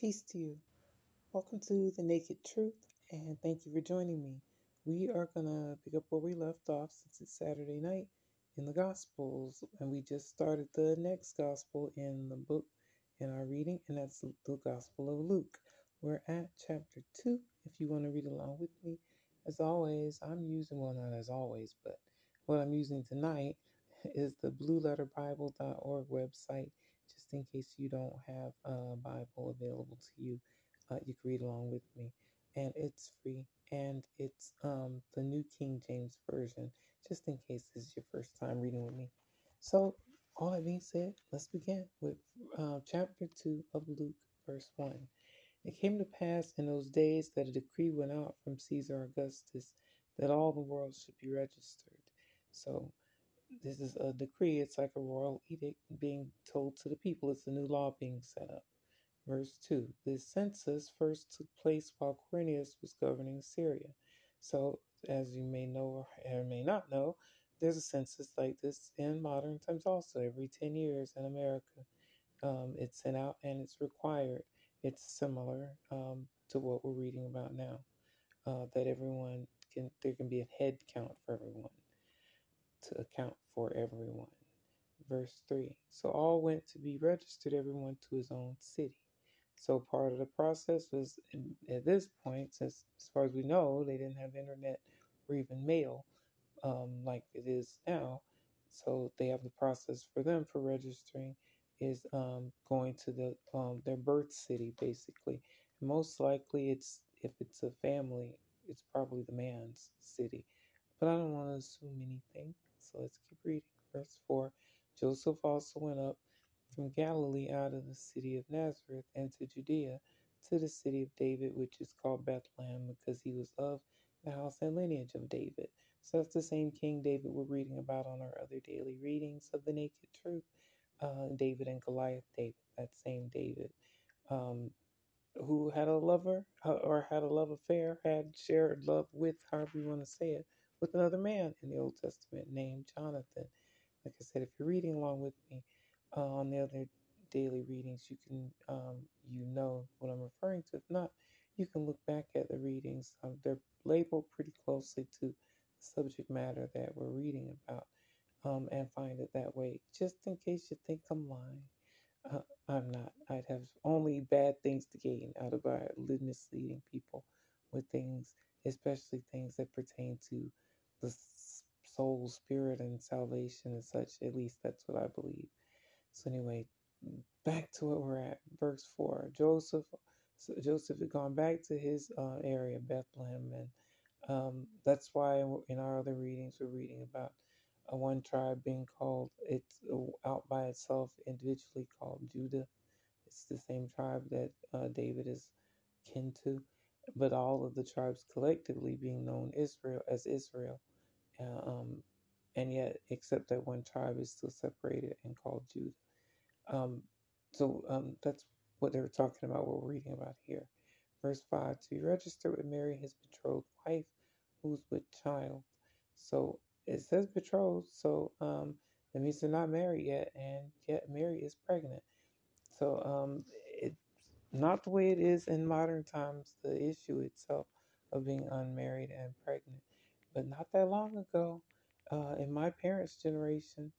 Peace to you. Welcome to The Naked Truth, and thank you for joining me. We are going to pick up where we left off since it's Saturday night in the Gospels, and we just started the next Gospel in the book in our reading, and that's the Gospel of Luke. We're at chapter 2 if you want to read along with me. As always, I'm using, well, not as always, but what I'm using tonight is the blueletterbible.org website just in case you don't have a Bible available to you. Uh, you can read along with me, and it's free. And it's um, the New King James Version, just in case this is your first time reading with me. So, all that being said, let's begin with uh, chapter 2 of Luke, verse 1. It came to pass in those days that a decree went out from Caesar Augustus that all the world should be registered. So, this is a decree. It's like a royal edict being told to the people. It's a new law being set up. Verse 2 The census first took place while Quirinius was governing Syria. So, as you may know or may not know, there's a census like this in modern times also. Every 10 years in America, um, it's sent out and it's required. It's similar um, to what we're reading about now. Uh, that everyone can, there can be a head count for everyone to account for everyone. Verse 3 So all went to be registered, everyone to his own city. So part of the process was at this point, since as far as we know, they didn't have internet or even mail um, like it is now. So they have the process for them for registering is um, going to the um, their birth city basically. most likely, it's if it's a family, it's probably the man's city. But I don't want to assume anything. So let's keep reading. Verse 4 Joseph also went up from Galilee out of the city of Nazareth into Judea to the city of David, which is called Bethlehem, because he was of the house and lineage of David. So that's the same King David we're reading about on our other daily readings of the Naked Truth. Uh, David and Goliath David, that same David, um, who had a lover uh, or had a love affair, had shared love with, however you want to say it, with another man in the Old Testament named Jonathan. Like I said, if you're reading along with me uh, on the other daily readings, you can um, you know what I'm referring to. If not, you can look back at the readings. Um, they're labeled pretty closely to the subject matter that we're reading about, um, and find it that way. Just in case you think I'm lying, uh, I'm not. I'd have only bad things to gain out of our misleading people with things, especially things that pertain to the soul, spirit, and salvation and such. At least that's what I believe. So anyway, back to what we're at. Verse four. Joseph, so Joseph had gone back to his uh, area, Bethlehem, and um, that's why in our other readings we're reading about a one tribe being called it's uh, out by itself individually called Judah. It's the same tribe that uh, David is kin to, but all of the tribes collectively being known Israel as Israel. Uh, um, and yet, except that one tribe is still separated and called Judah. Um, so um, that's what they were talking about, what we're reading about here. Verse 5 To be registered with Mary, his betrothed wife, who's with child. So it says betrothed, so um, that means they're not married yet, and yet Mary is pregnant. So um, it's not the way it is in modern times, the issue itself of being unmarried and pregnant. But not that long ago, uh, in my parents' generation,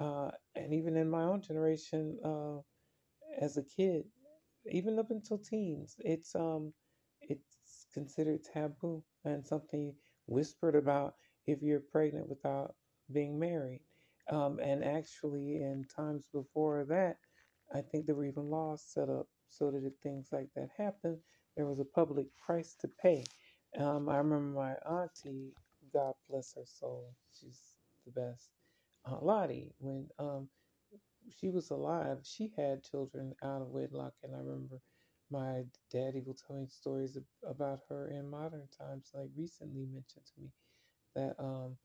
uh, and even in my own generation uh, as a kid, even up until teens, it's um, it's considered taboo and something whispered about if you're pregnant without being married. Um, and actually, in times before that, I think there were even laws set up so that if things like that happened, there was a public price to pay. Um, I remember my auntie God bless her soul. She's the best. Uh, Lottie, when um, she was alive, she had children out of wedlock, and I remember my daddy will tell me stories about her in modern times. Like recently mentioned to me that um,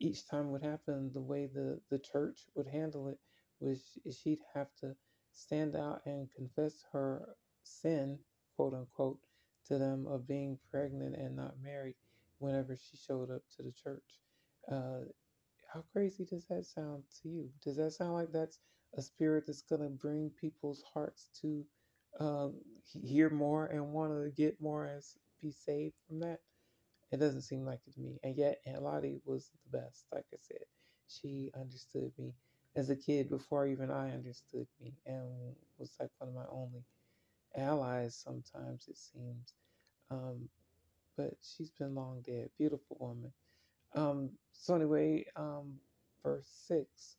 each time would happen, the way the the church would handle it was she'd have to stand out and confess her sin, quote unquote, to them of being pregnant and not married whenever she showed up to the church. Uh, how crazy does that sound to you? Does that sound like that's a spirit that's going to bring people's hearts to um, hear more and want to get more and be saved from that. It doesn't seem like it to me. And yet, Aunt Lottie was the best. Like I said, she understood me as a kid before even I understood me and was like one of my only allies sometimes, it seems. Um, but she's been long dead. Beautiful woman. Um, so, anyway, um, verse 6.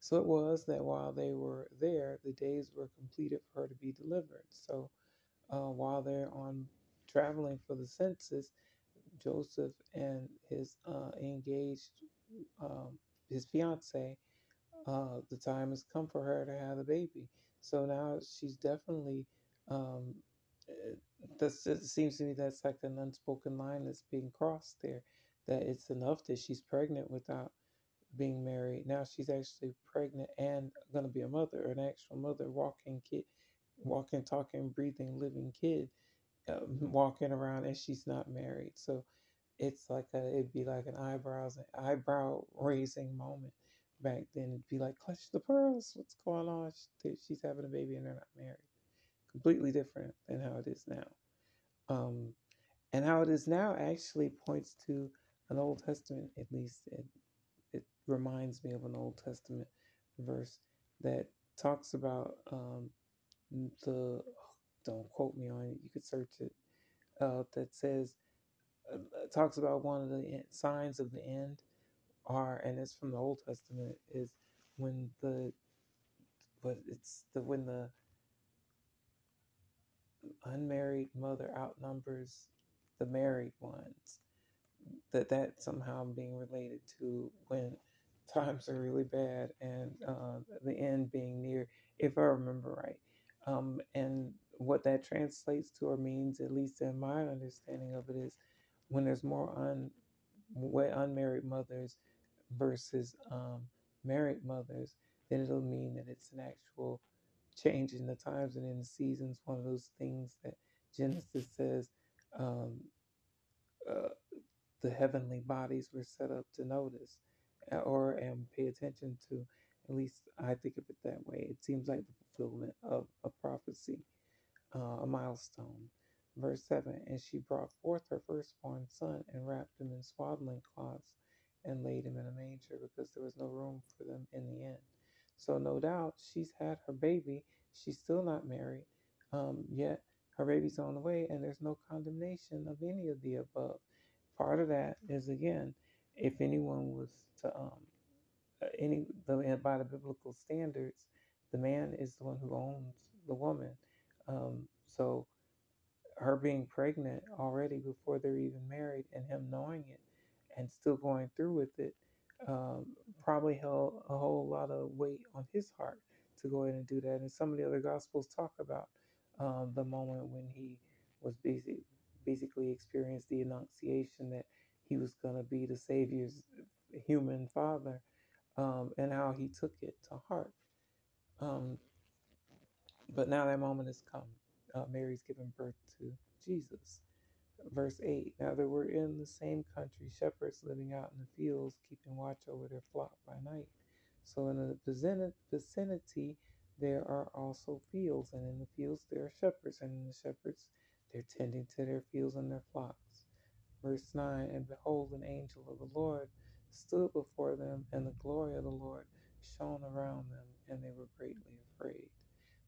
So it was that while they were there, the days were completed for her to be delivered. So uh, while they're on traveling for the census, Joseph and his uh, engaged, um, his fiance, uh, the time has come for her to have a baby. So now she's definitely, um, that's, it seems to me that's like an unspoken line that's being crossed there. That it's enough that she's pregnant without being married. Now she's actually pregnant and going to be a mother, an actual mother, walking kid, walking, talking, breathing, living kid, uh, walking around, and she's not married. So it's like a, it'd be like an eyebrows eyebrow raising moment. Back then, it'd be like clutch the pearls. What's going on? She's having a baby and they're not married. Completely different than how it is now. Um, and how it is now actually points to an Old Testament, at least it, it reminds me of an Old Testament verse that talks about um, the, don't quote me on it, you could search it, uh, that says, uh, talks about one of the signs of the end are, and it's from the Old Testament, is when the, but it's the, when the unmarried mother outnumbers the married ones that that somehow being related to when times are really bad and uh, the end being near, if I remember right. Um, and what that translates to or means, at least in my understanding of it, is when there's more un, unmarried mothers versus um, married mothers, then it'll mean that it's an actual change in the times and in the seasons. One of those things that Genesis says um, uh, the heavenly bodies were set up to notice uh, or and pay attention to. At least I think of it that way. It seems like the fulfillment of a prophecy, uh, a milestone. Verse 7 And she brought forth her firstborn son and wrapped him in swaddling cloths and laid him in a manger because there was no room for them in the inn. So, no doubt, she's had her baby. She's still not married, um, yet her baby's on the way, and there's no condemnation of any of the above. Part of that is, again, if anyone was to, um, uh, any the, by the biblical standards, the man is the one who owns the woman. Um, so, her being pregnant already before they're even married, and him knowing it and still going through with it, um, probably held a whole lot of weight on his heart to go ahead and do that. And some of the other gospels talk about um, the moment when he was busy, basically experienced the annunciation that he was going to be the Savior's human father um, and how he took it to heart. Um, but now that moment has come. Uh, Mary's given birth to Jesus. Verse 8 Now there were in the same country shepherds living out in the fields, keeping watch over their flock by night. So in the vicinity, there are also fields, and in the fields there are shepherds, and in the shepherds they're tending to their fields and their flocks. Verse 9 And behold, an angel of the Lord stood before them, and the glory of the Lord shone around them, and they were greatly afraid.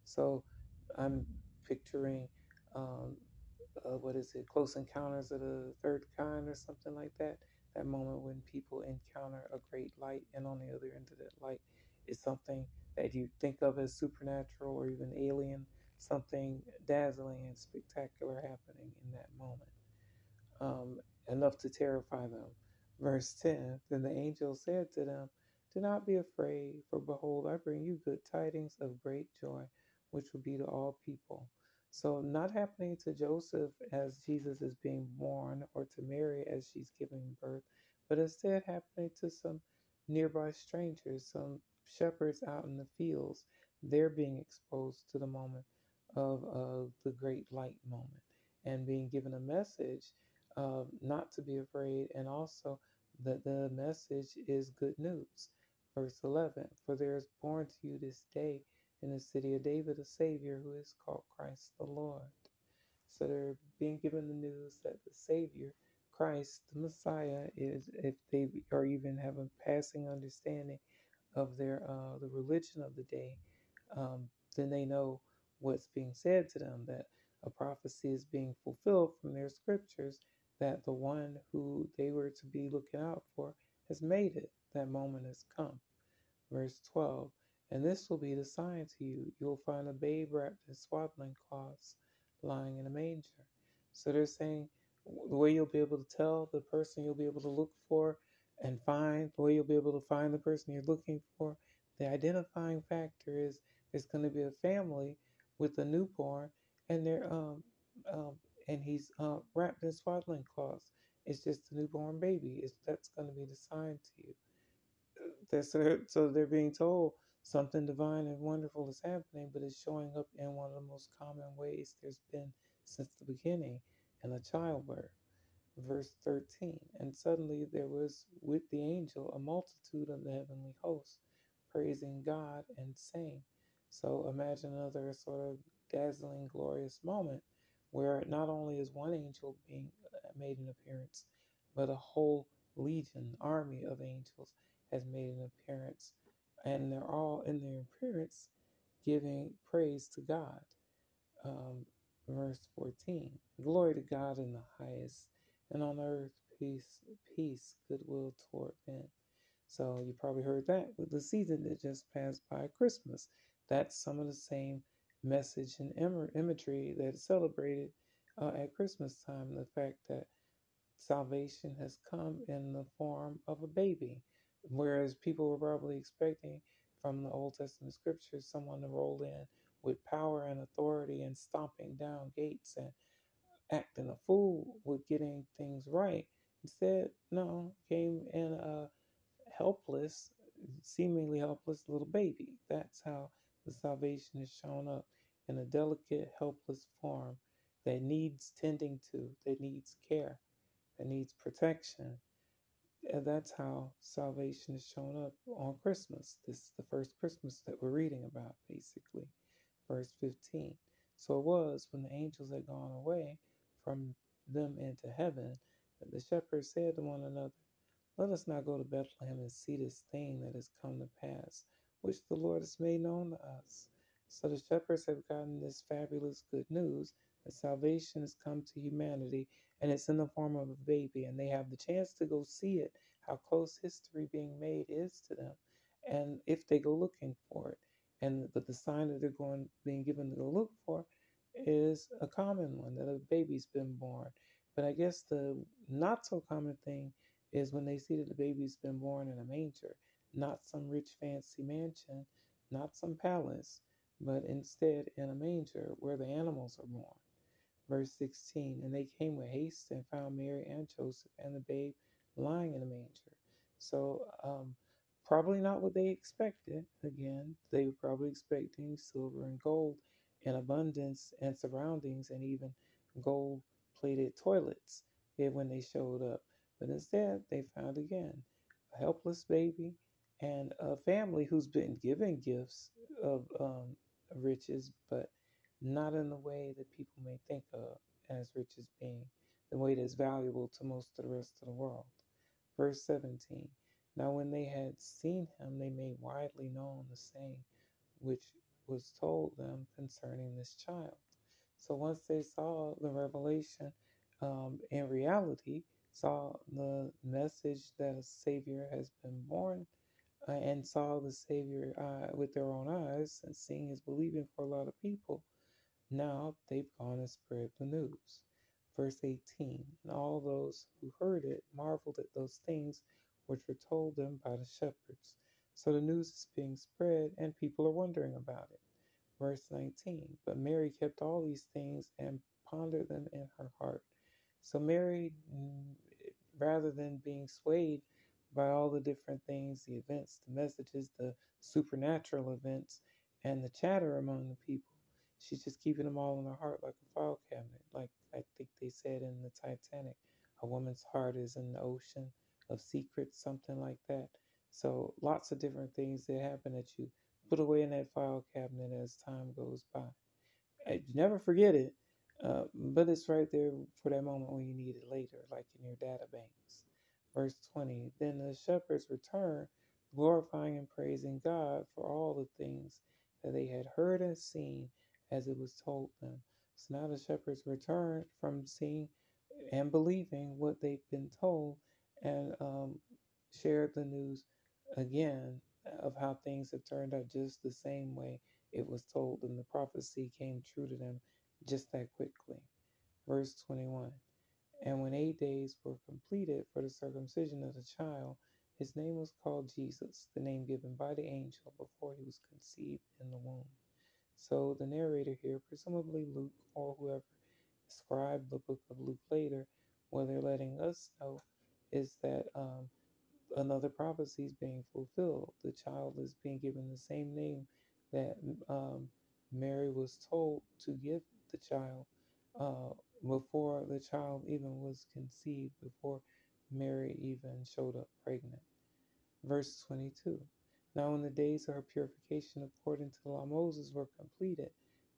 So I'm picturing um, uh, what is it, Close Encounters of the Third Kind or something like that. That moment when people encounter a great light, and on the other end of that light is something that you think of as supernatural or even alien, something dazzling and spectacular happening in that moment, um, enough to terrify them. Verse 10 Then the angel said to them, Do not be afraid, for behold, I bring you good tidings of great joy, which will be to all people. So, not happening to Joseph as Jesus is being born or to Mary as she's giving birth, but instead happening to some nearby strangers, some shepherds out in the fields. They're being exposed to the moment of uh, the great light moment and being given a message uh, not to be afraid, and also that the message is good news. Verse 11 For there is born to you this day in the city of David a Savior who is called Christ the Lord. So they're being given the news that the Savior, Christ, the Messiah, is, if they are even have a passing understanding of their uh, the religion of the day, um, then they know what's being said to them. That a prophecy is being fulfilled from their scriptures. That the one who they were to be looking out for has made it. That moment has come. Verse 12. And this will be the sign to you. You will find a babe wrapped in swaddling cloths lying in a manger. So they're saying the way you'll be able to tell the person you'll be able to look for and find, the way you'll be able to find the person you're looking for, the identifying factor is there's going to be a family with a newborn and they're um, um and he's uh, wrapped in swaddling cloths. It's just a newborn baby. It's, that's going to be the sign to you. That's so they're being told something divine and wonderful is happening, but it's showing up in one of the most common ways there's been since the beginning in a childbirth. Verse 13 And suddenly there was with the angel a multitude of the heavenly hosts praising God and saying. So imagine another sort of dazzling, glorious moment where not only is one angel being uh, made an appearance, but a whole legion, army of angels has made an appearance, and they're all in their appearance giving praise to God. Um, verse 14 Glory to God in the highest, and on earth peace, peace, goodwill toward men. So you probably heard that with the season that just passed by Christmas. That's some of the same message and imagery that is celebrated uh, at Christmas time. The fact that salvation has come in the form of a baby. Whereas people were probably expecting from the Old Testament scriptures someone to roll in with power and authority and stomping down gates and acting a fool with getting things right. Instead, no, came in a helpless, seemingly helpless little baby. That's how the salvation is shown up in a delicate, helpless form that needs tending to, that needs care, that needs protection, and that's how salvation is shown up on Christmas. This is the first Christmas that we're reading about, basically. Verse 15. So it was when the angels had gone away from them into heaven that the shepherds said to one another, Let us now go to Bethlehem and see this thing that has come to pass, which the Lord has made known to us. So the shepherds have gotten this fabulous good news that salvation has come to humanity and it's in the form of a baby and they have the chance to go see it how close history being made is to them and if they go looking for it. And but the sign that they're going being given to go look for is a common one that a baby's been born. But i guess the not so common thing is when they see that the baby's been born in a manger not some rich fancy mansion not some palace but instead in a manger where the animals are born Verse 16 And they came with haste and found Mary and Joseph and the babe lying in a manger. So, um, probably not what they expected. Again, they were probably expecting silver and gold in abundance and surroundings and even gold plated toilets when they showed up. But instead, they found again a helpless baby and a family who's been given gifts of um, riches, but not in the way that people may think of as riches being the way that's valuable to most of the rest of the world. Verse 17 Now, when they had seen him, they made widely known the saying which was told them concerning this child. So, once they saw the revelation um, in reality, saw the message that a Savior has been born, uh, and saw the Savior uh, with their own eyes, and seeing is believing for a lot of people, now they've gone and spread the news. Verse 18 And all those who heard it marveled at those things which were told them by the shepherds. So the news is being spread, and people are wondering about it. Verse 19 But Mary kept all these things and pondered them in her heart. So Mary, mm, rather than being swayed by all the different things, the events, the messages, the supernatural events, and the chatter among the people, She's just keeping them all in her heart like a file cabinet. Like I think they said in the Titanic, a woman's heart is in the ocean of secrets, something like that. So lots of different things that happen that you put away in that file cabinet as time goes by. Uh, You never forget it, uh, but it's right there for that moment when you need it later, like in your data banks. Verse 20 Then the shepherds returned, glorifying and praising God for all the things that they had heard and seen as it was told them. So now the shepherds returned from seeing and believing what they've been told and um, shared the news again of how things have turned out just the same way it was told, and the prophecy came true to them just that quickly. Verse 21 And when eight days were completed for the circumcision of the child, his name was called Jesus, the name given by the angel before he was conceived in the womb. So the narrator here, presumably Luke or whoever scribed the book of Luke later, what they're letting us know is that um, another prophecy is being fulfilled. The child is being given the same name that um, Mary was told to give the child uh, before the child even was conceived, before Mary even showed up pregnant. Verse 22 Now, when the days of her purification according to the law Moses were completed,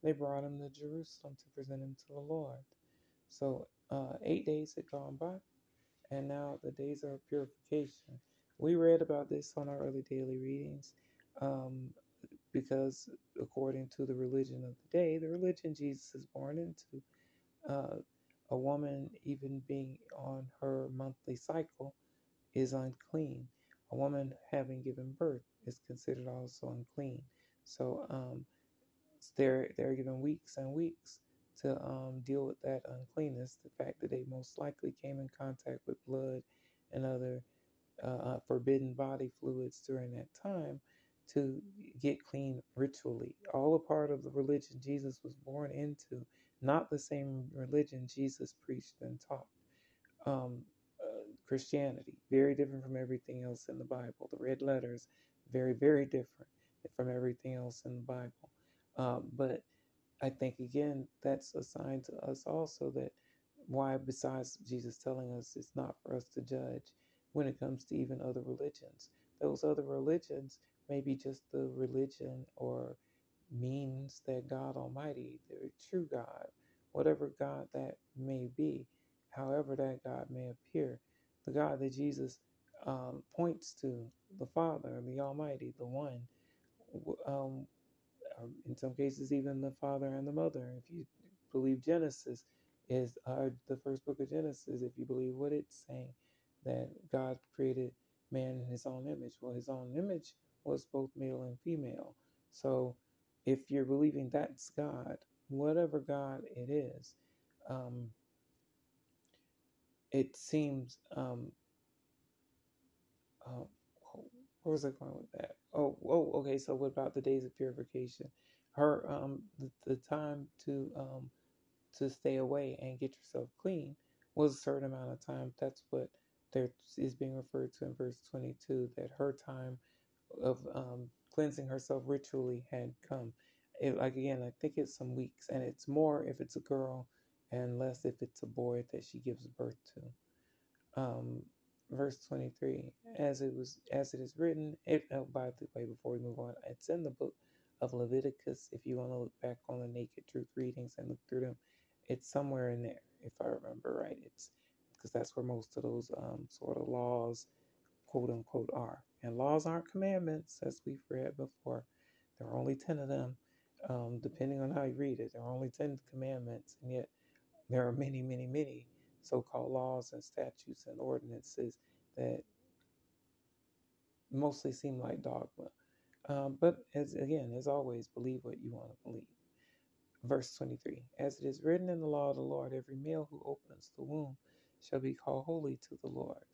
they brought him to Jerusalem to present him to the Lord. So, uh, eight days had gone by, and now the days of purification. We read about this on our early daily readings um, because, according to the religion of the day, the religion Jesus is born into, uh, a woman, even being on her monthly cycle, is unclean. A woman having given birth is considered also unclean. So um, they're they're given weeks and weeks to um, deal with that uncleanness. The fact that they most likely came in contact with blood and other uh, uh, forbidden body fluids during that time to get clean ritually. All a part of the religion Jesus was born into, not the same religion Jesus preached and taught. Um, Christianity, very different from everything else in the Bible. The red letters, very, very different from everything else in the Bible. Um, but I think again that's a sign to us also that why besides Jesus telling us it's not for us to judge when it comes to even other religions. Those other religions may be just the religion or means that God Almighty, the true God, whatever God that may be, however that God may appear, the God that Jesus um, points to, the Father, the Almighty, the One, um, um, in some cases, even the father and the mother. If you believe Genesis is uh, the first book of Genesis, if you believe what it's saying, that God created man in his own image. Well, his own image was both male and female. So if you're believing that's God, whatever God it is, um, it seems um, uh, where was I going with that? Oh, oh, okay. So what about the days of purification? Her um the, the time to um to stay away and get yourself clean was a certain amount of time. That's what there is being referred to in verse 22. That her time of um, cleansing herself ritually had come. It, like again, I think it's some weeks, and it's more if it's a girl, and less if it's a boy that she gives birth to. Um, verse 23 as it was as it is written it oh, by the way before we move on it's in the book of leviticus. If you want to look back on the naked truth readings and look through them it's somewhere in there if i remember right. It's because that's where most of those um, sort of laws quote unquote are. And laws aren't commandments as we've read before. There are only 10 of them um, depending on how you read it. There are only 10 commandments and yet there are many many many so-called laws and statutes and ordinances that mostly seem like dogma. Um, but as again, as always, believe what you want to believe. Verse 23 As it is written in the law of the Lord, every male who opens the womb shall be called holy to the Lord.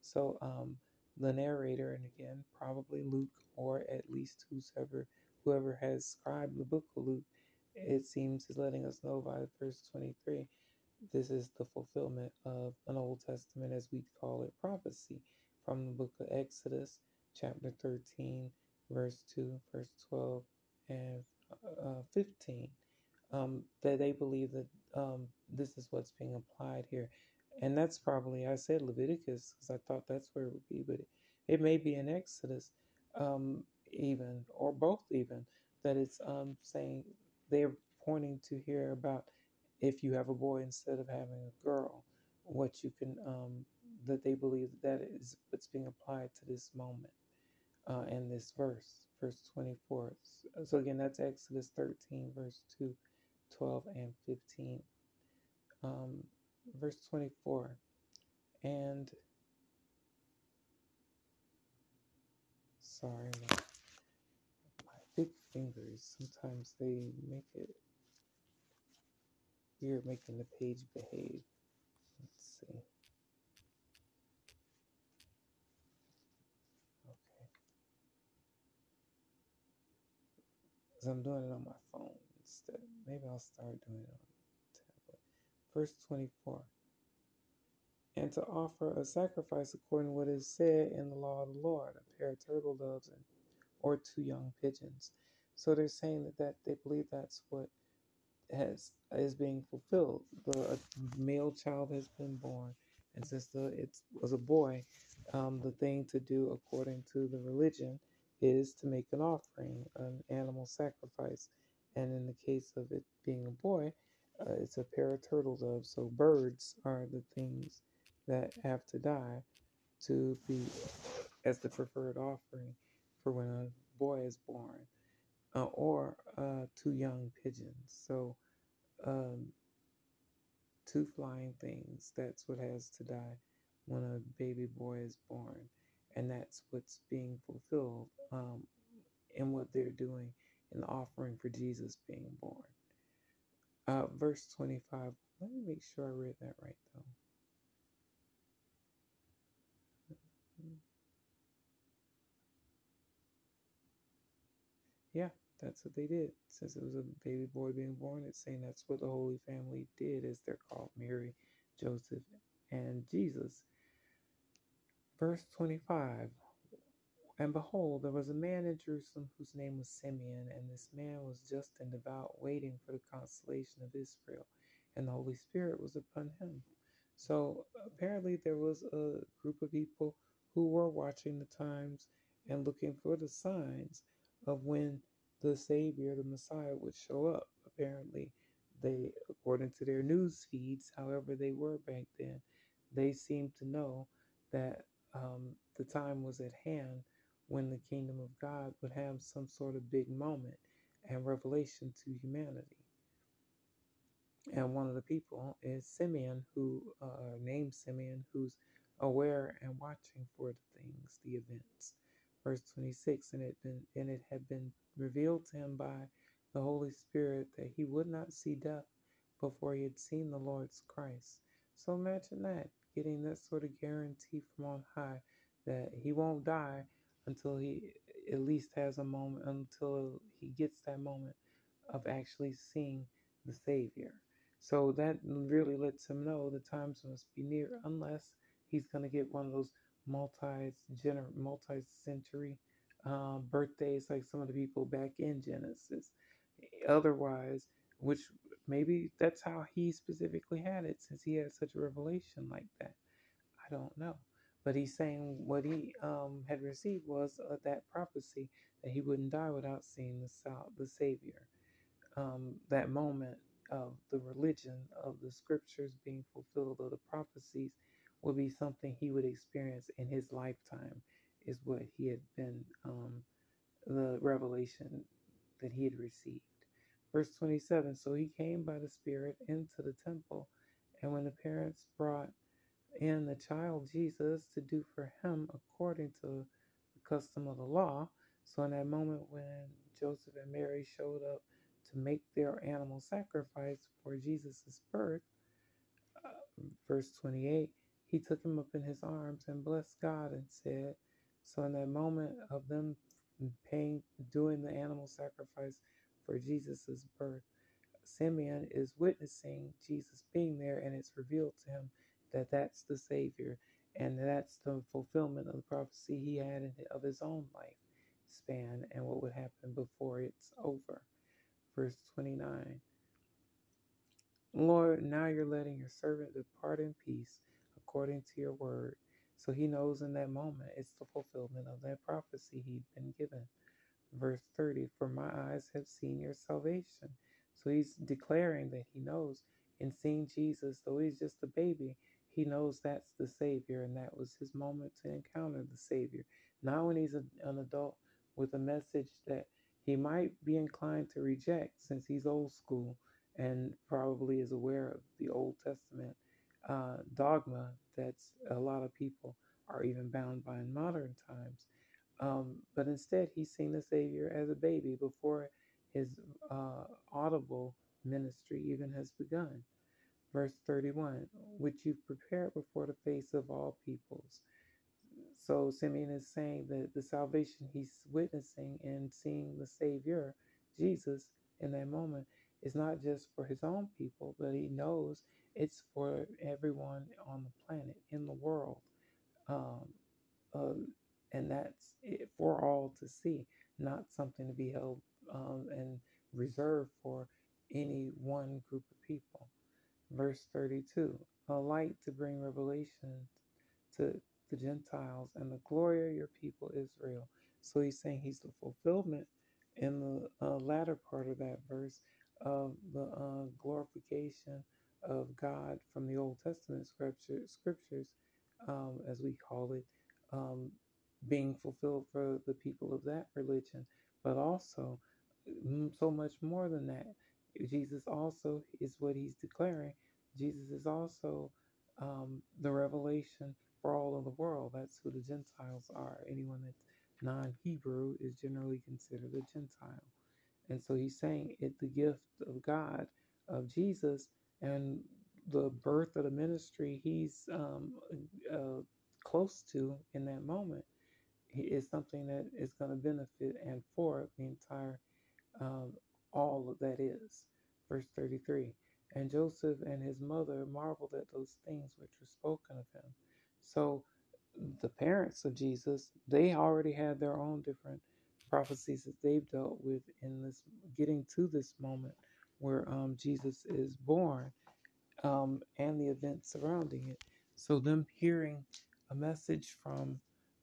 So um, the narrator, and again, probably Luke, or at least whoever whoever has scribed the book of Luke, it seems is letting us know by verse 23 this is the fulfillment of an Old Testament, as we call it, prophecy from the book of Exodus, chapter 13, verse 2, verse 12, and uh, 15. Um, that they believe that um, this is what's being applied here. And that's probably, I said Leviticus because I thought that's where it would be, but it, it may be in Exodus. Um, even, or both even, that it's um, saying they're pointing to here about if you have a boy instead of having a girl, what you can, um, that they believe that is what's being applied to this moment uh, in this verse, verse 24. So again, that's Exodus 13, verse 2, 12, and 15. Um, verse 24. And sorry, my, my big fingers sometimes they make it weird making the page behave. Let's see. Okay. Because I'm doing it on my phone instead. Maybe I'll start doing it on tablet. Verse 24. And to offer a sacrifice according to what is said in the law of the Lord, a pair of turtle doves and or two young pigeons. So they're saying that, that they believe that's what has is being fulfilled. The male child has been born, and since the it was a boy, um, the thing to do according to the religion is to make an offering, an animal sacrifice. And in the case of it being a boy, uh, it's a pair of turtle doves. So birds are the things that have to die to be as the preferred offering for when a boy is born, uh, or uh, two young pigeons. So um, two flying things. That's what has to die when a baby boy is born. And that's what's being fulfilled um, in what they're doing in the offering for Jesus being born. Uh, verse 25. Let me make sure I read that right, though. Yeah, that's what they did. Since it was a baby boy being born, it's saying that's what the Holy Family did, as they're called Mary, Joseph, and Jesus. Verse 25 And behold, there was a man in Jerusalem whose name was Simeon, and this man was just and devout, waiting for the consolation of Israel, and the Holy Spirit was upon him. So apparently, there was a group of people who were watching the times and looking for the signs of when the Savior, the Messiah, would show up. Apparently, they, according to their news feeds, however they were back then, they seemed to know that um, the time was at hand when the kingdom of God would have some sort of big moment and revelation to humanity. And one of the people is Simeon, who uh, named Simeon, who's aware and watching for the things, the events. Verse 26, and it been and it had been revealed to him by the Holy Spirit that he would not see death before he had seen the Lord's Christ. So imagine that, getting that sort of guarantee from on high that he won't die until he at least has a moment, until he gets that moment of actually seeing the Savior. So that really lets him know the times must be near, unless he's going to get one of those multi multi century uh, birthdays like some of the people back in Genesis. Otherwise, which maybe that's how he specifically had it, since he had such a revelation like that. I don't know. But he's saying what he um, had received was uh, that prophecy that he wouldn't die without seeing the, the Savior. Um, that moment of the religion of the scriptures being fulfilled, of the prophecies, would be something he would experience in his lifetime, is what he had been, um, the revelation that he had received. Verse 27 So he came by the Spirit into the temple, and when the parents brought in the child Jesus to do for him according to the custom of the law, so in that moment when Joseph and Mary showed up to make their animal sacrifice for Jesus' birth, uh, verse 28, he took him up in his arms and blessed God and said, So in that moment of them paying, doing the animal sacrifice for Jesus' birth, Simeon is witnessing Jesus being there, and it's revealed to him that that's the Savior, and that's the fulfillment of the prophecy he had of his own life span and what would happen before it's over. Verse 29 Lord, now you're letting your servant depart in peace according to your word. So he knows in that moment it's the fulfillment of that prophecy he'd been given. Verse 30 For my eyes have seen your salvation. So he's declaring that he knows in seeing Jesus, though he's just a baby, he knows that's the Savior, and that was his moment to encounter the Savior. Not when he's a, an adult with a message that he might be inclined to reject since he's old school and probably is aware of the Old Testament uh, dogma that's a lot of people are even bound by in modern times. Um, but instead, he's seen the Savior as a baby before his uh, audible ministry even has begun. Verse 31, which you've prepared before the face of all peoples. So Simeon is saying that the salvation he's witnessing and seeing the Savior, Jesus, in that moment is not just for his own people, but he knows it's for everyone on the planet, in the world. Um, uh, and that's it for all to see, not something to be held um, and reserved for any one group of people. Verse 32 a light to bring revelation to the Gentiles and the glory of your people Israel. So he's saying he's the fulfillment in the uh, latter part of that verse of the uh, glorification of God from the Old Testament scripture, scriptures, um, as we call it, um, being fulfilled for the people of that religion, but also mm, so much more than that. Jesus also is what he's declaring. Jesus is also um, the revelation for all of the world. That's who the Gentiles are. Anyone that's non Hebrew is generally considered a Gentile. And so he's saying it the gift of God, of Jesus, and the birth of the ministry he's um, uh, close to in that moment is something that is going to benefit and for the entire um, all that is. Verse 33 And Joseph and his mother marveled at those things which were spoken of him. So the parents of Jesus, they already had their own different prophecies that they've dealt with in this getting to this moment where um, Jesus is born um, and the events surrounding it. So, them hearing a message from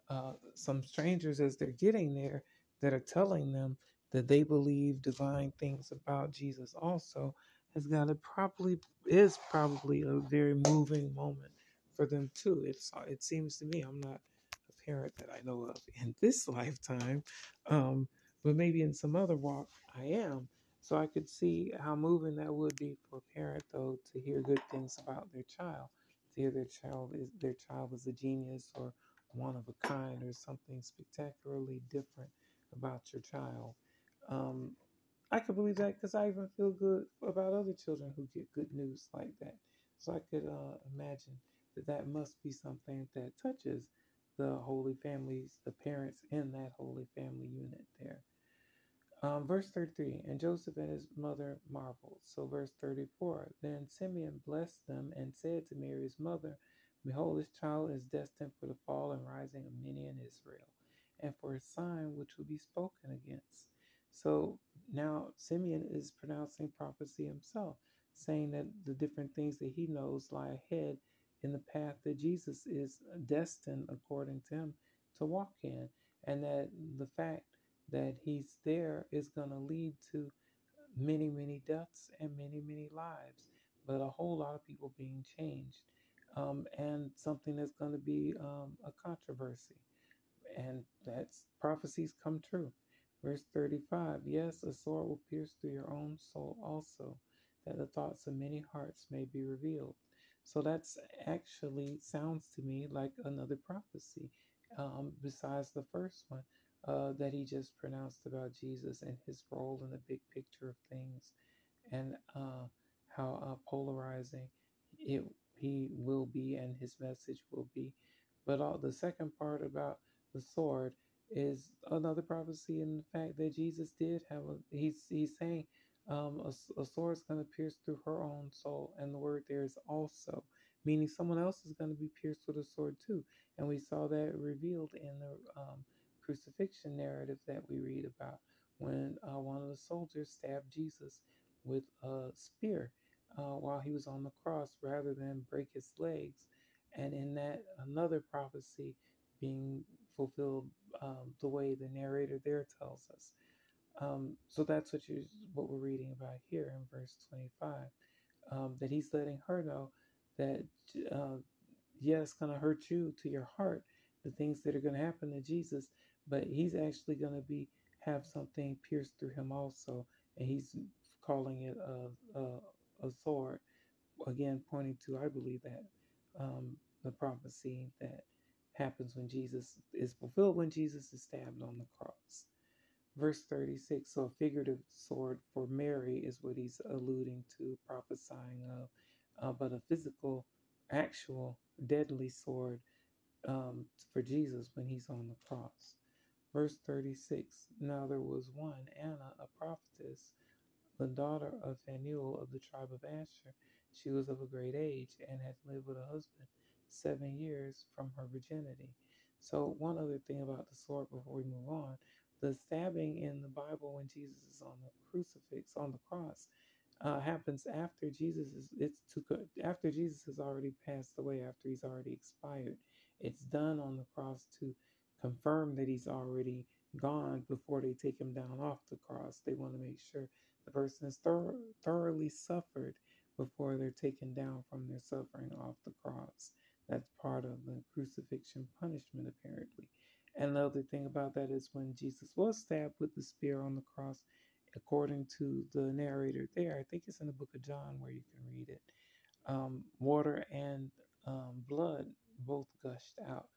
uh, some strangers as they're getting there that are telling them that they believe divine things about Jesus also has got to probably is probably a very moving moment for them too. It's it seems to me I'm not a parent that I know of in this lifetime, um, but maybe in some other walk I am. So I could see how moving that would be for a parent, though, to hear good things about their child, to hear their child is their child is a genius or one of a kind or something spectacularly different about your child. Um, I could believe that because I even feel good about other children who get good news like that. So I could uh, imagine that that must be something that touches the Holy Families, the parents in that Holy Family unit there. Um, verse 33 And Joseph and his mother marveled. So, verse 34 Then Simeon blessed them and said to Mary's mother, Behold, this child is destined for the fall and rising of many in Israel, and for a sign which will be spoken against. So now Simeon is pronouncing prophecy himself, saying that the different things that he knows lie ahead in the path that Jesus is destined, according to him, to walk in, and that the fact that he's there is going to lead to many, many deaths and many, many lives, but a whole lot of people being changed, um, and something that's going to be um, a controversy. And that's prophecies come true. Verse 35 Yes, a sword will pierce through your own soul also, that the thoughts of many hearts may be revealed. So that's actually sounds to me like another prophecy, um, besides the first one uh, that he just pronounced about Jesus and his role in the big picture of things, and uh, how uh, polarizing it he will be and his message will be. But all the second part about the sword is another prophecy in the fact that Jesus did have a he's he's saying um, a, a sword is going to pierce through her own soul, and the word there is also meaning someone else is going to be pierced with a sword too, and we saw that revealed in the um, crucifixion narrative that we read about when uh, one of the soldiers stabbed Jesus with a spear uh, while he was on the cross rather than break his legs. And in that, another prophecy being fulfilled um, the way the narrator there tells us. Um, so that's what you what we're reading about here in verse 25. Um, that he's letting her know that uh, yeah, it's going to hurt you to your heart, the things that are going to happen to Jesus, but he's actually going to be have something pierced through him also, and he's calling it a a, a sword. Again, pointing to I believe that um, the prophecy that happens when Jesus is fulfilled when Jesus is stabbed on the cross. Verse 36 so a figurative sword for Mary is what he's alluding to, prophesying of, uh, but a physical, actual, deadly sword um, for Jesus when he's on the cross. Verse 36 Now there was one, Anna, a prophetess, the daughter of Phanuel of the tribe of Asher. She was of a great age and had lived with a husband seven years from her virginity. So, one other thing about the sword before we move on the stabbing in the Bible when Jesus is on the crucifix, on the cross, uh, happens after Jesus is it's too good after Jesus has already passed away, after he's already expired. It's done on the cross to confirm that he's already gone before they take him down off the cross. They want to make sure the person is thor- thoroughly suffered before they're taken down from their suffering off the cross. That's part of the crucifixion punishment, apparently. And the other thing about that is when Jesus was stabbed with the spear on the cross, according to the narrator there, I think it's in the book of John where you can read it, um, water and um, blood both gushed out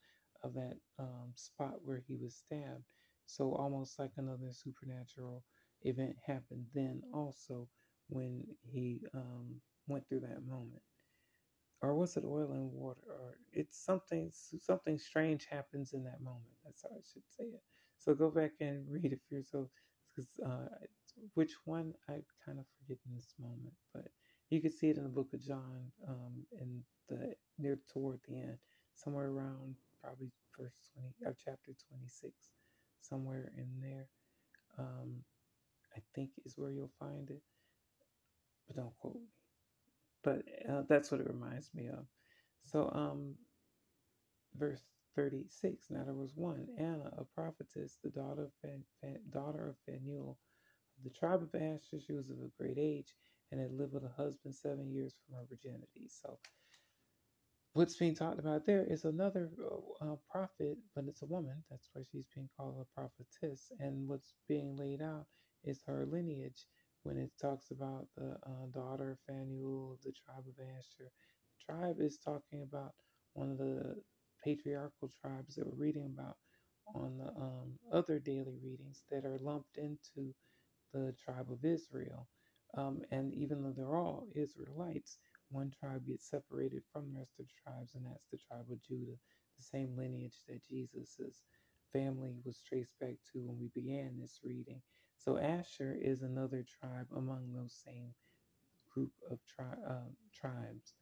of that um, spot where he was stabbed. So almost like another supernatural event happened then also when he um, went through that moment. Or was it oil and water? Or it's something something strange happens in that moment. That's how i should say it. So go back and read it for yourself because uh, which one? I kind of forget in this moment but you can see it in the book of john um, in the near toward the end somewhere around probably verse 20 or chapter 26 somewhere in there um, i think is where you'll find it but don't quote me but uh, that's what it reminds me of. So, um, verse 36 Now there was one, Anna, a prophetess, the daughter of, Phan, Phan, daughter of Phanuel of the tribe of Asher. She was of a great age and had lived with a husband seven years from her virginity. So, what's being talked about there is another uh, prophet, but it's a woman. That's why she's being called a prophetess. And what's being laid out is her lineage when it talks about the uh, daughter Phanuel of the tribe of Asher. The tribe is talking about one of the patriarchal tribes that we're reading about on the um, other daily readings that are lumped into the tribe of Israel. Um, and even though they're all Israelites, one tribe gets separated from the rest of the tribes, and that's the tribe of Judah, the same lineage that Jesus's family was traced back to when we began this reading. So Asher is another tribe among those same group of tri- uh, tribes.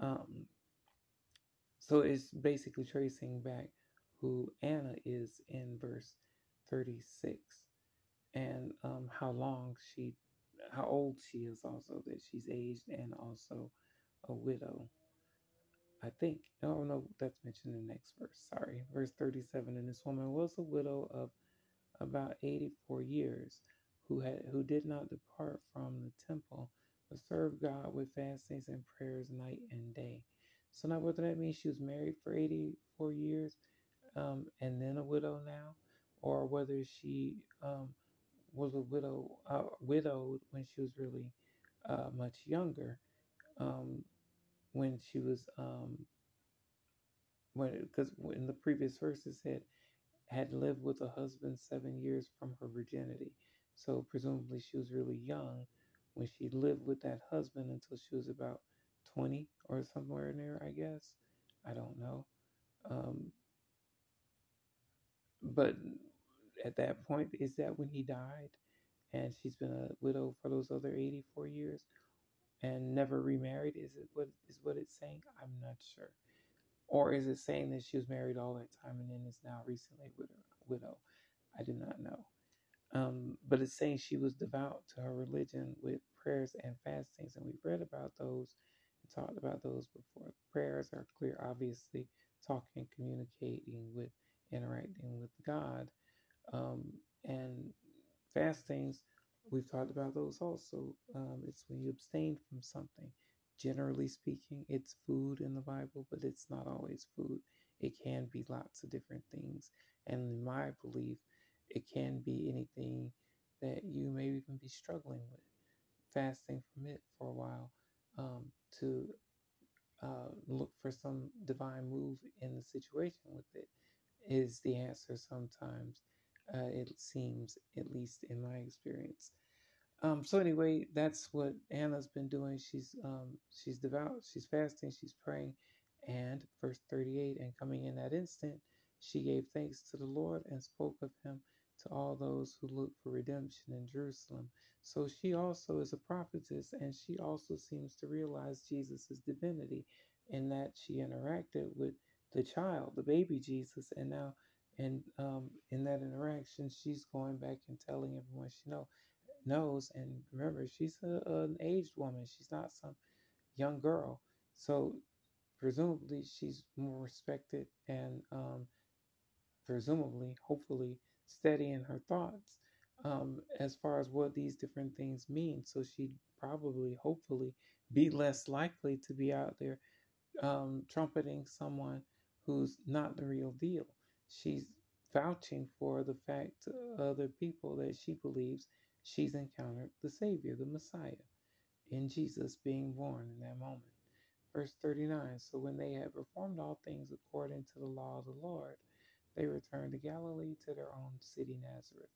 Um, so it's basically tracing back who Anna is in verse 36 and um, how long she, how old she is also, that she's aged and also a widow. I think, oh no, that's mentioned in the next verse. Sorry. Verse 37 And this woman was a widow of about 84 years who had who did not depart from the temple but served God with fastings and prayers night and day. So now whether that means she was married for 84 years um, and then a widow now, or whether she um, was a widow uh, widowed when she was really uh, much younger, um, when she was um, when because in the previous verse it said had lived with a husband seven years from her virginity. So presumably she was really young when she lived with that husband until she was about 20 or somewhere near, I guess. I don't know. Um, but at that point, is that when he died and she's been a widow for those other 84 years and never remarried? Is it what is what it's saying? I'm not sure. Or is it saying that she was married all that time and then is now recently widow? widow? I do not know. Um, but it's saying she was devout to her religion with prayers and fastings, and we've read about those and talked about those before. Prayers are clear, obviously, talking, communicating with interacting with God. Um, and fastings, we've talked about those also. Um, it's when you abstain from something. Generally speaking, it's food in the Bible, but it's not always food. It can be lots of different things. And in my belief, it can be anything that you may even be struggling with. Fasting from it for a while um, to uh, look for some divine move in the situation with it is the answer sometimes. Uh, it seems, at least in my experience. Um, so anyway, that's what Anna's been doing. She's um, she's devout, she's fasting, she's praying, and verse 38, and coming in that instant, she gave thanks to the Lord and spoke of him to all those who look for redemption in Jerusalem. So she also is a prophetess, and she also seems to realize Jesus' divinity in that she interacted with the child, the baby Jesus, and now and um, in that interaction, she's going back and telling everyone she know, knows. And remember, she's a, an aged woman. She's not some young girl. So presumably, she's more respected and um, presumably, hopefully, steady in her thoughts um, as far as what these different things mean. So she'd probably, hopefully, be less likely to be out there um, trumpeting someone who's not the real deal. She's vouching for the fact to other people that she believes she's encountered the Savior, the Messiah, in Jesus being born in that moment. Verse 39 So when they had performed all things according to the law of the Lord, they returned to Galilee to their own city, Nazareth.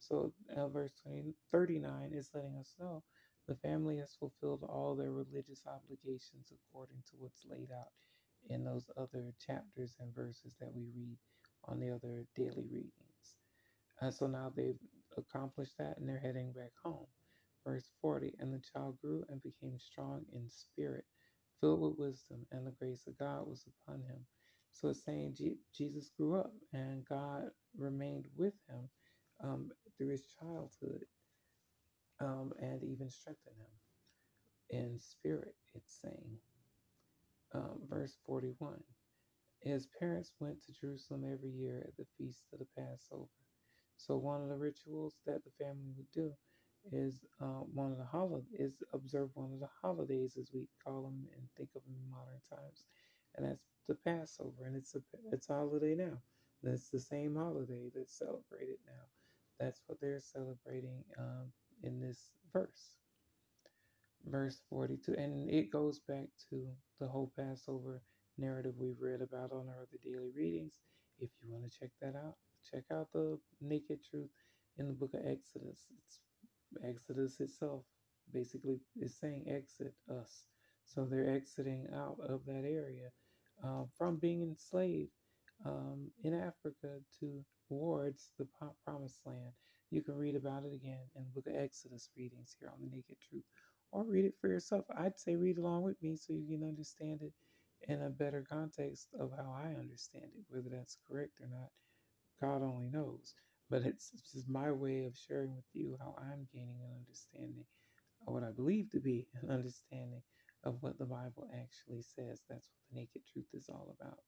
So, uh, verse 20, 39 is letting us know the family has fulfilled all their religious obligations according to what's laid out in those other chapters and verses that we read on the other daily readings. And so now they've accomplished that and they're heading back home. Verse 40 And the child grew and became strong in spirit, filled with wisdom, and the grace of God was upon him. So it's saying G- Jesus grew up and God remained with him um, through his childhood um, and even strengthened him in spirit, it's saying. Um, verse 41 His parents went to Jerusalem every year at the feast of the Passover. So one of the rituals that the family would do is uh, one of the holidays is observe one of the holidays as we call them and think of them in modern times, and that's the Passover, and it's a it's a holiday now. That's the same holiday that's celebrated now. That's what they're celebrating um, in this verse, verse 42, and it goes back to the whole Passover narrative we've read about on our other daily readings. If you want to check that out, check out the naked truth in the book of Exodus. It's Exodus itself basically is saying exit us. So they're exiting out of that area uh, from being enslaved um, in Africa towards the promised land. You can read about it again in the book of Exodus readings here on the Naked Truth, or read it for yourself. I'd say read along with me so you can understand it in a better context of how I understand it. Whether that's correct or not, God only knows. But it's, just my way of sharing with you how I'm gaining an understanding of what I believe to be an understanding of what the Bible actually says. That's what the naked truth is all about.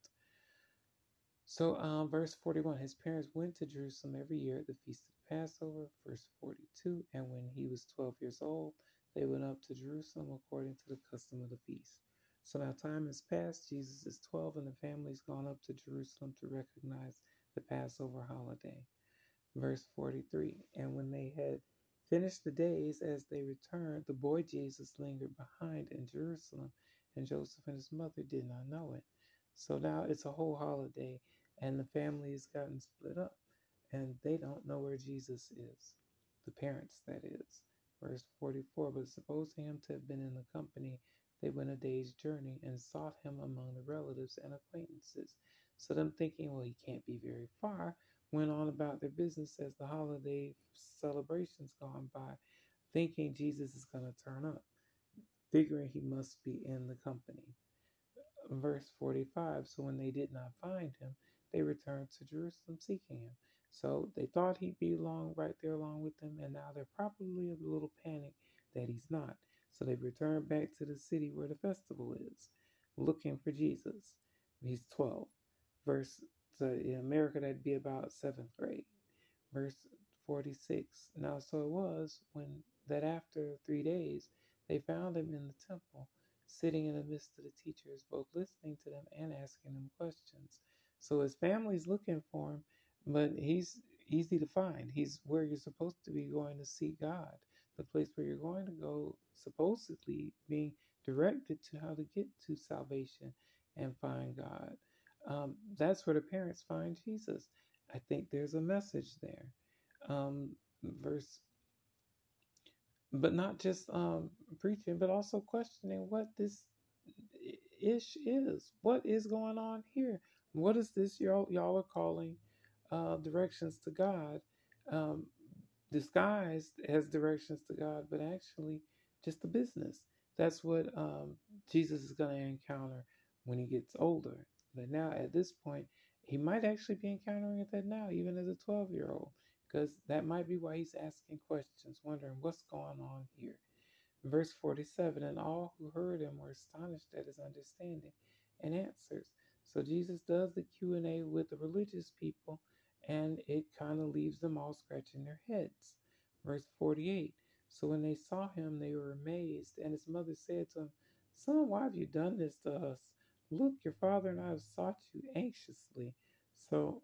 So, um, verse 41 His parents went to Jerusalem every year at the feast of Passover. Verse 42 And when he was 12 years old, they went up to Jerusalem according to the custom of the feast. So now time has passed. Jesus is 12, and the family's gone up to Jerusalem to recognize the Passover holiday. Verse 43 And when they had finished the days as they returned, the boy Jesus lingered behind in Jerusalem, and Joseph and his mother did not know it. So now it's a whole holiday, and the family has gotten split up, and they don't know where Jesus is. The parents, that is. Verse 44 But supposing him to have been in the company, they went a day's journey and sought him among the relatives and acquaintances. So them thinking, well, he can't be very far, went on about their business as the holiday celebrations gone by, thinking Jesus is going to turn up, figuring he must be in the company. Verse 45 So when they did not find him, they returned to Jerusalem seeking him. So they thought he'd be along right there along with them, and now they're probably a little panicked that he's not. So they've returned back to the city where the festival is, looking for Jesus. He's 12. Verse So in America, that'd be about seventh grade. Verse 46. Now, so it was when that after three days they found him in the temple, sitting in the midst of the teachers, both listening to them and asking them questions. So his family's looking for him, but he's easy to find. He's where you're supposed to be going to see God, the place where you're going to go, supposedly being directed to how to get to salvation and find God. Um, that's where the parents find Jesus. I think there's a message there. Um, verse, but not just um, preaching, but also questioning what this ish is. What is going on here? What is this y'all y'all are calling uh, directions to God? Um, disguised as directions to God, but actually just a business. That's what um, Jesus is going to encounter when he gets older. But now, at this point, he might actually be encountering it that now, even as a 12 year old, because that might be why he's asking questions, wondering what's going on here. Verse 47 And all who heard him were astonished at his understanding and answers. So Jesus does the Q&A with the religious people and it kind of leaves them all scratching their heads. Verse 48 So when they saw him, they were amazed, and his mother said to him, Son, why have you done this to us? Look, your father and I have sought you anxiously. So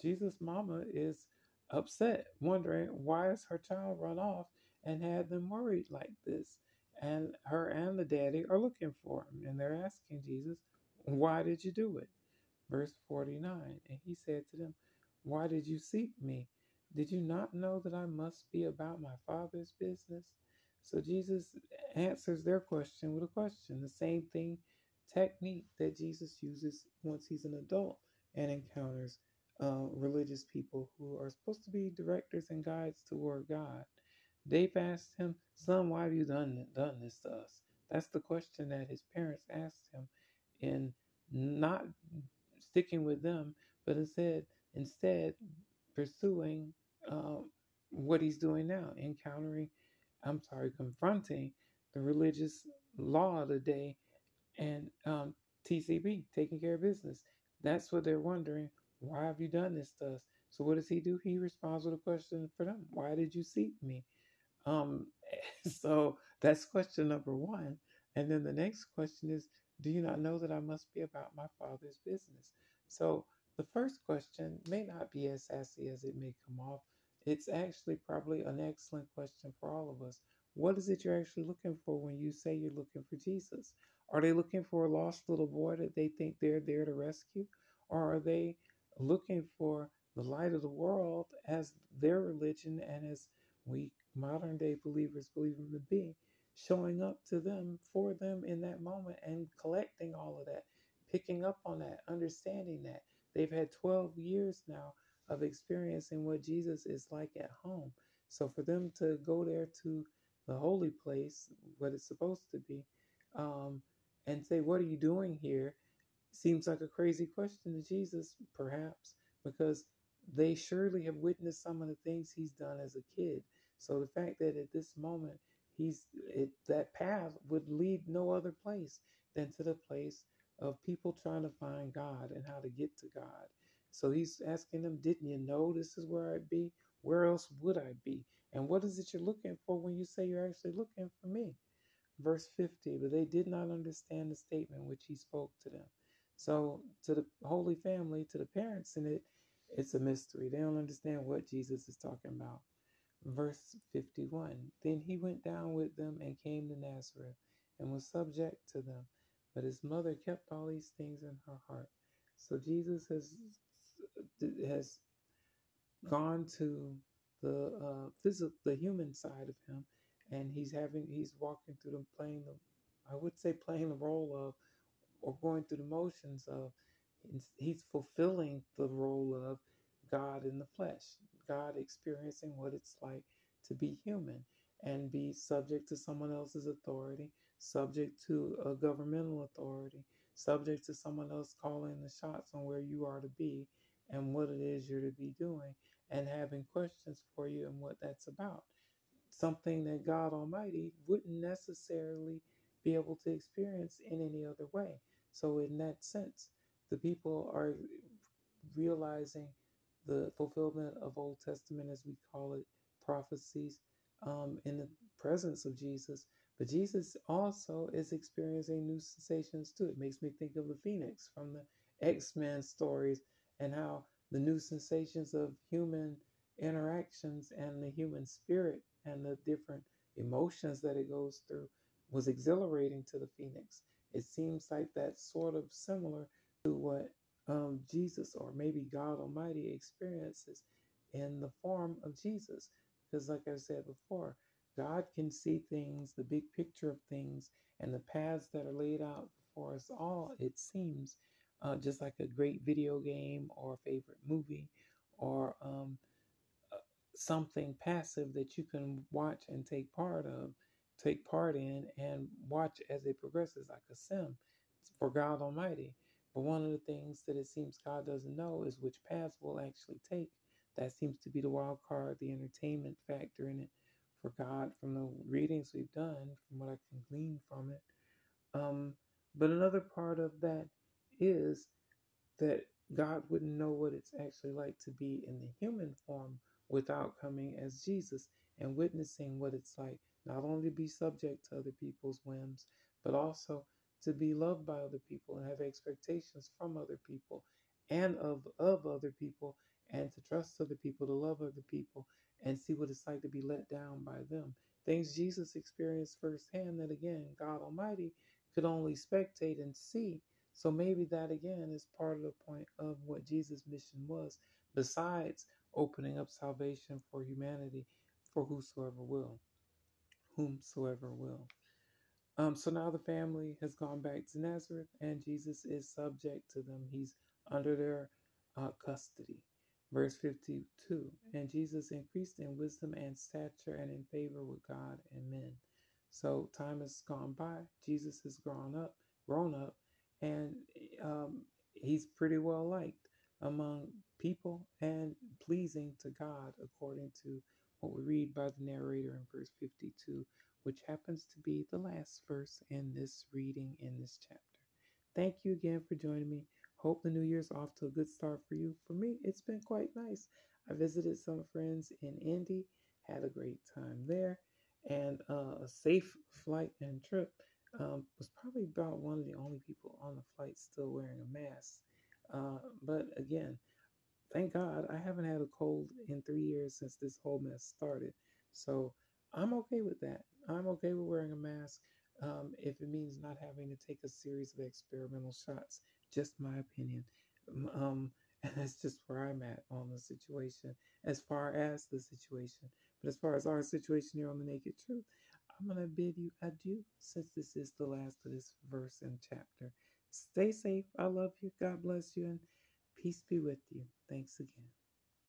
Jesus' mama is upset, wondering why is her child run off and had them worried like this. And her and the daddy are looking for him, and they're asking Jesus, Why did you do it? Verse 49 And he said to them, Why did you seek me? Did you not know that I must be about my Father's business? So Jesus answers their question with a question, the same thing, technique that Jesus uses once he's an adult and encounters uh, religious people who are supposed to be directors and guides toward God. They've asked him, Son, why have you done, done this to us? That's the question that his parents asked him in not sticking with them, but instead, instead pursuing um, what he's doing now, encountering, I'm sorry, confronting the religious law of the day and um, TCB, taking care of business. That's what they're wondering. Why have you done this to us? So what does he do? He responds with a question for them. Why did you seek me? Um, so that's question number one. And then the next question is, do you not know that I must be about my father's business? So the first question may not be as sassy as it may come off. It's actually probably an excellent question for all of us. What is it you're actually looking for when you say you're looking for Jesus? Are they looking for a lost little boy that they think they're there to rescue? Or are they looking for the light of the world as their religion and as we modern day believers believe him to be, showing up to them for them in that moment and collecting all of that, picking up on that, understanding that. They've had 12 years now of experiencing what Jesus is like at home. So for them to go there to the holy place, what it's supposed to be, um, and say, What are you doing here? seems like a crazy question to Jesus, perhaps, because they surely have witnessed some of the things he's done as a kid. So the fact that at this moment he's it, that path would lead no other place than to the place of people trying to find God and how to get to God. So he's asking them, Didn't you know this is where I'd be? Where else would I be? And what is it you're looking for when you say you're actually looking for me? Verse 50 But they did not understand the statement which he spoke to them. So to the Holy Family, to the parents in it, it's a mystery. They don't understand what Jesus is talking about. Verse 51 Then he went down with them and came to Nazareth and was subject to them. But his mother kept all these things in her heart. So Jesus has has gone to the uh, physical, the human side of him, and he's having he's walking through the playing the I would say playing the role of or going through the motions of he's fulfilling the role of God in the flesh, God experiencing what it's like to be human and be subject to someone else's authority, subject to a governmental authority, subject to someone else calling the shots on where you are to be and what it is you're to be doing, and having questions for you and what that's about. Something that God Almighty wouldn't necessarily be able to experience in any other way. So, in that sense, the people are realizing the fulfillment of Old Testament, as we call it, prophecies um, in the presence of Jesus. But Jesus also is experiencing new sensations too. It makes me think of the Phoenix from the X Men stories and how the new sensations of human interactions and the human spirit and the different emotions that it goes through was exhilarating to the Phoenix. It seems like that's sort of similar to what um, Jesus or maybe God Almighty experiences in the form of Jesus. Because, like I said before, God can see things, the big picture of things, and the paths that are laid out for us all, it seems, uh, just like a great video game or a favorite movie or um, uh, something passive that you can watch and take part of, take part in, and watch as it progresses, like a sim for God Almighty. But one of the things that it seems God doesn't know is which paths we'll actually take. That seems to be the wild card, the entertainment factor in it for God from the readings we've done, from what I can glean from it. Um, but another part of that is that God wouldn't know what it's actually like to be in the human form without coming as Jesus and witnessing what it's like not only to be subject to other people's whims, but also to be loved by other people and have expectations from other people and of, of other people and to trust other people, to love other people and see what it's like to be let down by them. Things Jesus experienced firsthand that again, God Almighty could only spectate and see so maybe that again is part of the point of what Jesus' mission was, besides opening up salvation for humanity for whosoever will. Whomsoever will. Um, so now the family has gone back to Nazareth and Jesus is subject to them. He's under their uh, custody. Verse 52 And Jesus increased in wisdom and stature and in favor with God and men. So time has gone by. Jesus has grown up, grown up, and um, he's pretty well liked among people and pleasing to God, according to what we read by the narrator in verse 52, which happens to be the last verse in this reading in this chapter. Thank you again for joining me. Hope the new year's off to a good start for you. For me, it's been quite nice. I visited some friends in Indy, had a great time there, and uh, a safe flight and trip um, was probably about one of the only people on the flight still wearing a mask. Uh, but again, thank God I haven't had a cold in three years since this whole mess started. So I'm okay with that. I'm okay with wearing a mask um, if it means not having to take a series of experimental shots. Just my opinion. Um, and that's just where I'm at on the situation as far as the situation. But as far as our situation here on the Naked Truth, I'm going to bid you adieu since this is the last of this verse and chapter. Stay safe. I love you. God bless you. And peace be with you. Thanks again.